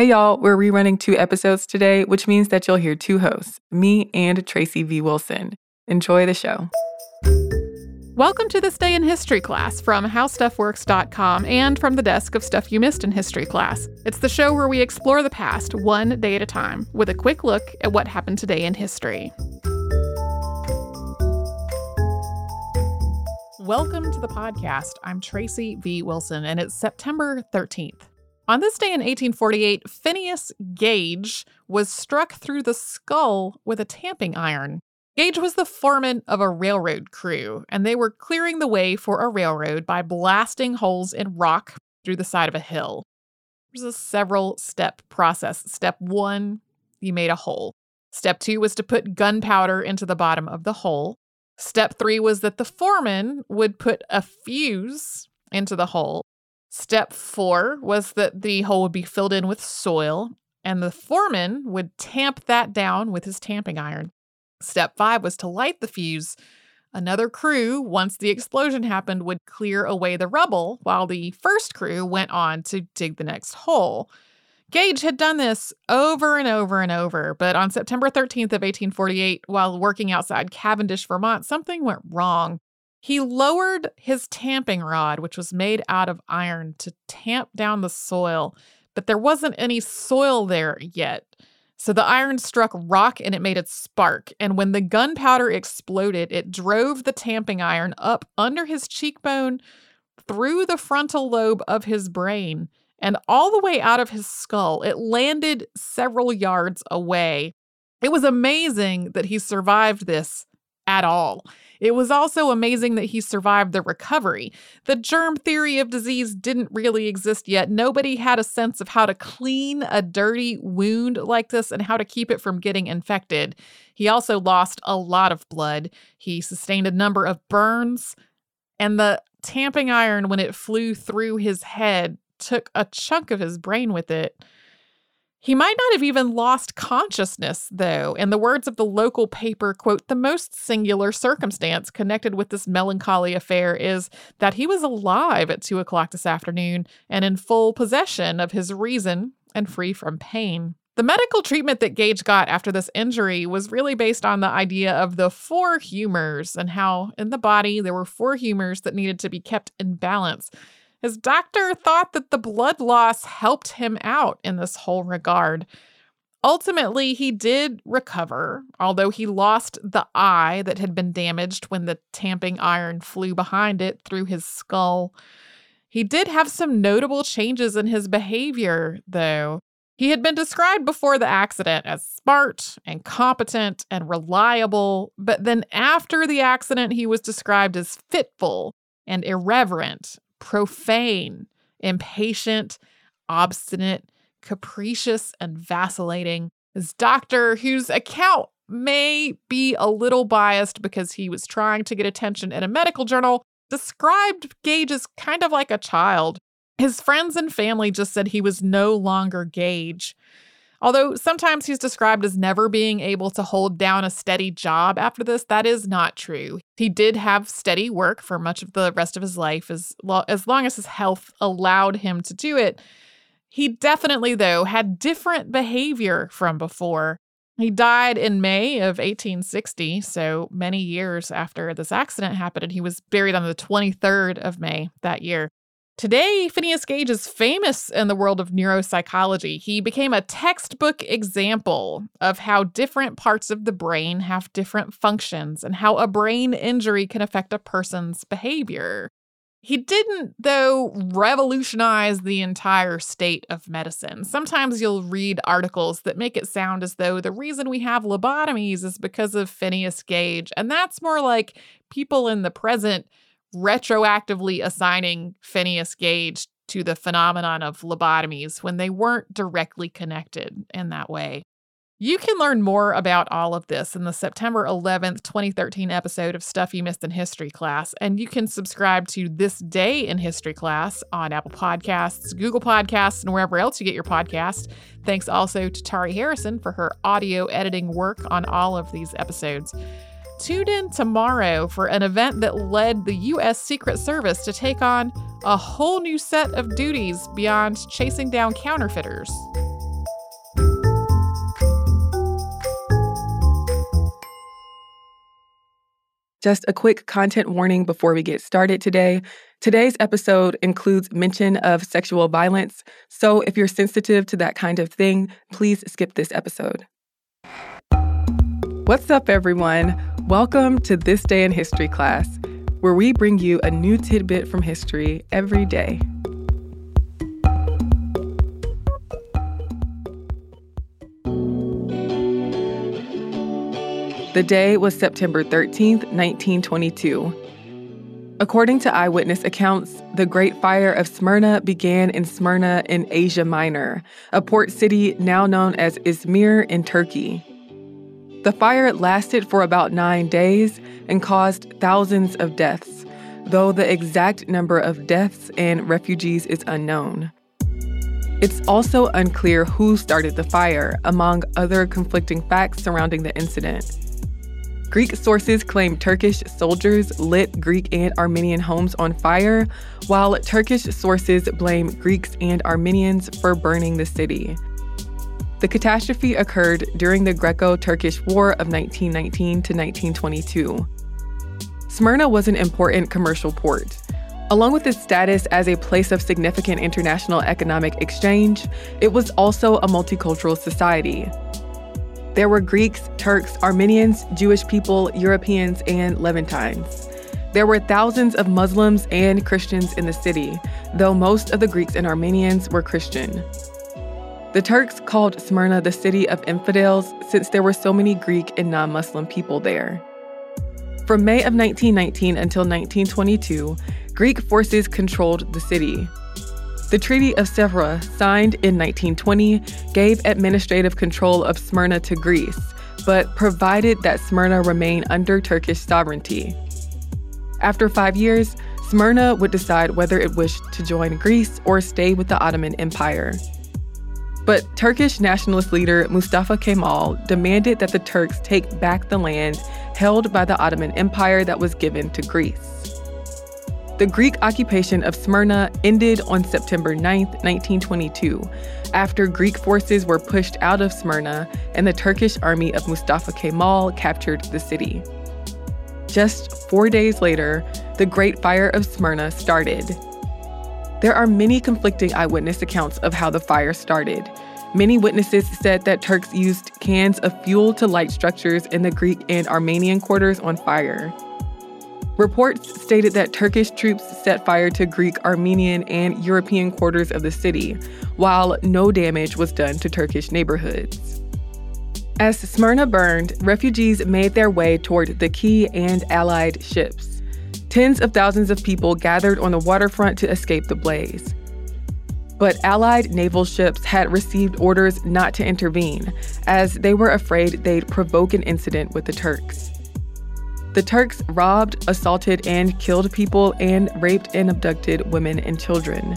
Hey y'all, we're rerunning two episodes today, which means that you'll hear two hosts, me and Tracy V. Wilson. Enjoy the show. Welcome to this day in history class from howstuffworks.com and from the desk of Stuff You Missed in History Class. It's the show where we explore the past one day at a time with a quick look at what happened today in history. Welcome to the podcast. I'm Tracy V. Wilson, and it's September 13th. On this day in 1848, Phineas Gage was struck through the skull with a tamping iron. Gage was the foreman of a railroad crew, and they were clearing the way for a railroad by blasting holes in rock through the side of a hill. It was a several step process. Step one, you made a hole. Step two was to put gunpowder into the bottom of the hole. Step three was that the foreman would put a fuse into the hole. Step four was that the hole would be filled in with soil, and the foreman would tamp that down with his tamping iron. Step five was to light the fuse. Another crew, once the explosion happened, would clear away the rubble, while the first crew went on to dig the next hole. Gage had done this over and over and over, but on September 13th of 1848, while working outside Cavendish, Vermont, something went wrong. He lowered his tamping rod, which was made out of iron, to tamp down the soil, but there wasn't any soil there yet. So the iron struck rock and it made it spark. And when the gunpowder exploded, it drove the tamping iron up under his cheekbone, through the frontal lobe of his brain, and all the way out of his skull. It landed several yards away. It was amazing that he survived this at all. It was also amazing that he survived the recovery. The germ theory of disease didn't really exist yet. Nobody had a sense of how to clean a dirty wound like this and how to keep it from getting infected. He also lost a lot of blood. He sustained a number of burns, and the tamping iron, when it flew through his head, took a chunk of his brain with it. He might not have even lost consciousness, though. In the words of the local paper, quote, the most singular circumstance connected with this melancholy affair is that he was alive at two o'clock this afternoon and in full possession of his reason and free from pain. The medical treatment that Gage got after this injury was really based on the idea of the four humors and how in the body there were four humors that needed to be kept in balance. His doctor thought that the blood loss helped him out in this whole regard. Ultimately, he did recover, although he lost the eye that had been damaged when the tamping iron flew behind it through his skull. He did have some notable changes in his behavior, though. He had been described before the accident as smart and competent and reliable, but then after the accident, he was described as fitful and irreverent profane, impatient, obstinate, capricious, and vacillating. His doctor, whose account may be a little biased because he was trying to get attention in a medical journal, described Gage as kind of like a child. His friends and family just said he was no longer Gage. Although sometimes he's described as never being able to hold down a steady job after this, that is not true. He did have steady work for much of the rest of his life as, lo- as long as his health allowed him to do it. He definitely, though, had different behavior from before. He died in May of 1860, so many years after this accident happened, and he was buried on the 23rd of May that year. Today, Phineas Gage is famous in the world of neuropsychology. He became a textbook example of how different parts of the brain have different functions and how a brain injury can affect a person's behavior. He didn't, though, revolutionize the entire state of medicine. Sometimes you'll read articles that make it sound as though the reason we have lobotomies is because of Phineas Gage, and that's more like people in the present retroactively assigning Phineas Gage to the phenomenon of lobotomies when they weren't directly connected in that way. You can learn more about all of this in the September 11th, 2013 episode of Stuff You Missed in History Class, and you can subscribe to This Day in History Class on Apple Podcasts, Google Podcasts, and wherever else you get your podcast. Thanks also to Tari Harrison for her audio editing work on all of these episodes. Tune in tomorrow for an event that led the U.S. Secret Service to take on a whole new set of duties beyond chasing down counterfeiters. Just a quick content warning before we get started today. Today's episode includes mention of sexual violence, so if you're sensitive to that kind of thing, please skip this episode. What's up, everyone? Welcome to This Day in History class, where we bring you a new tidbit from history every day. The day was September 13th, 1922. According to eyewitness accounts, the Great Fire of Smyrna began in Smyrna in Asia Minor, a port city now known as Izmir in Turkey. The fire lasted for about nine days and caused thousands of deaths, though the exact number of deaths and refugees is unknown. It's also unclear who started the fire, among other conflicting facts surrounding the incident. Greek sources claim Turkish soldiers lit Greek and Armenian homes on fire, while Turkish sources blame Greeks and Armenians for burning the city. The catastrophe occurred during the Greco Turkish War of 1919 to 1922. Smyrna was an important commercial port. Along with its status as a place of significant international economic exchange, it was also a multicultural society. There were Greeks, Turks, Armenians, Jewish people, Europeans, and Levantines. There were thousands of Muslims and Christians in the city, though most of the Greeks and Armenians were Christian. The Turks called Smyrna the city of infidels since there were so many Greek and non Muslim people there. From May of 1919 until 1922, Greek forces controlled the city. The Treaty of Sèvres, signed in 1920, gave administrative control of Smyrna to Greece, but provided that Smyrna remain under Turkish sovereignty. After five years, Smyrna would decide whether it wished to join Greece or stay with the Ottoman Empire. But Turkish nationalist leader Mustafa Kemal demanded that the Turks take back the land held by the Ottoman Empire that was given to Greece. The Greek occupation of Smyrna ended on September 9, 1922, after Greek forces were pushed out of Smyrna and the Turkish army of Mustafa Kemal captured the city. Just four days later, the Great Fire of Smyrna started. There are many conflicting eyewitness accounts of how the fire started. Many witnesses said that Turks used cans of fuel to light structures in the Greek and Armenian quarters on fire. Reports stated that Turkish troops set fire to Greek, Armenian, and European quarters of the city, while no damage was done to Turkish neighborhoods. As Smyrna burned, refugees made their way toward the quay and Allied ships. Tens of thousands of people gathered on the waterfront to escape the blaze. But Allied naval ships had received orders not to intervene, as they were afraid they'd provoke an incident with the Turks. The Turks robbed, assaulted, and killed people and raped and abducted women and children.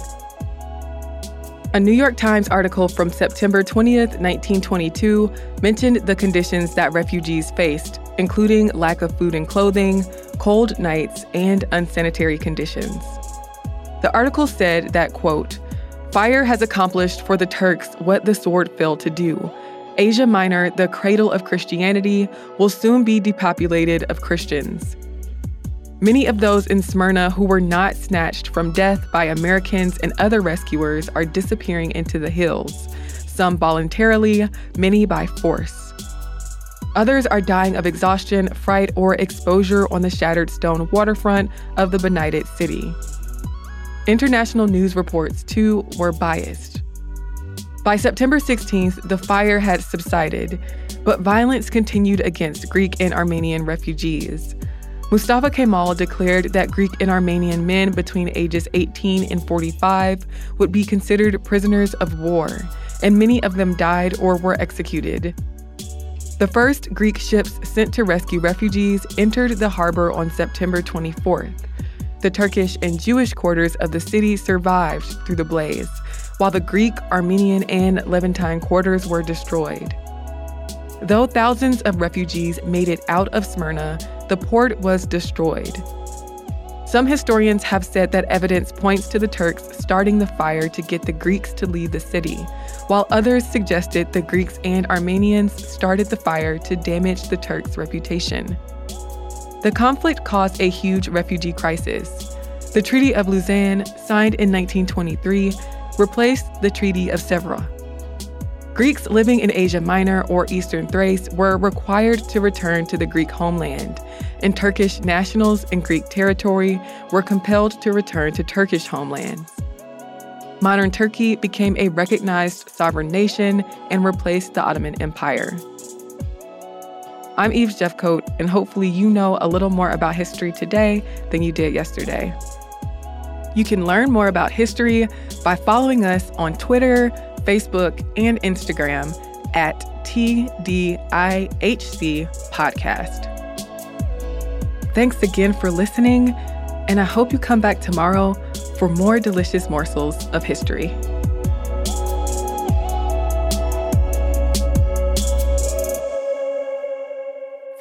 A New York Times article from September 20th, 1922, mentioned the conditions that refugees faced, including lack of food and clothing, cold nights, and unsanitary conditions. The article said that, quote, Fire has accomplished for the Turks what the sword failed to do Asia Minor, the cradle of Christianity, will soon be depopulated of Christians. Many of those in Smyrna who were not snatched from death by Americans and other rescuers are disappearing into the hills, some voluntarily, many by force. Others are dying of exhaustion, fright, or exposure on the shattered stone waterfront of the benighted city. International news reports, too, were biased. By September 16th, the fire had subsided, but violence continued against Greek and Armenian refugees. Mustafa Kemal declared that Greek and Armenian men between ages 18 and 45 would be considered prisoners of war, and many of them died or were executed. The first Greek ships sent to rescue refugees entered the harbor on September 24th. The Turkish and Jewish quarters of the city survived through the blaze, while the Greek, Armenian, and Levantine quarters were destroyed. Though thousands of refugees made it out of Smyrna, the port was destroyed. Some historians have said that evidence points to the Turks starting the fire to get the Greeks to leave the city, while others suggested the Greeks and Armenians started the fire to damage the Turks' reputation. The conflict caused a huge refugee crisis. The Treaty of Lausanne, signed in 1923, replaced the Treaty of Sèvres. Greeks living in Asia Minor or Eastern Thrace were required to return to the Greek homeland, and Turkish nationals in Greek territory were compelled to return to Turkish homelands. Modern Turkey became a recognized sovereign nation and replaced the Ottoman Empire. I'm Eve Jeffcoat, and hopefully, you know a little more about history today than you did yesterday. You can learn more about history by following us on Twitter, Facebook, and Instagram at TDIHC Podcast. Thanks again for listening, and I hope you come back tomorrow for more delicious morsels of history.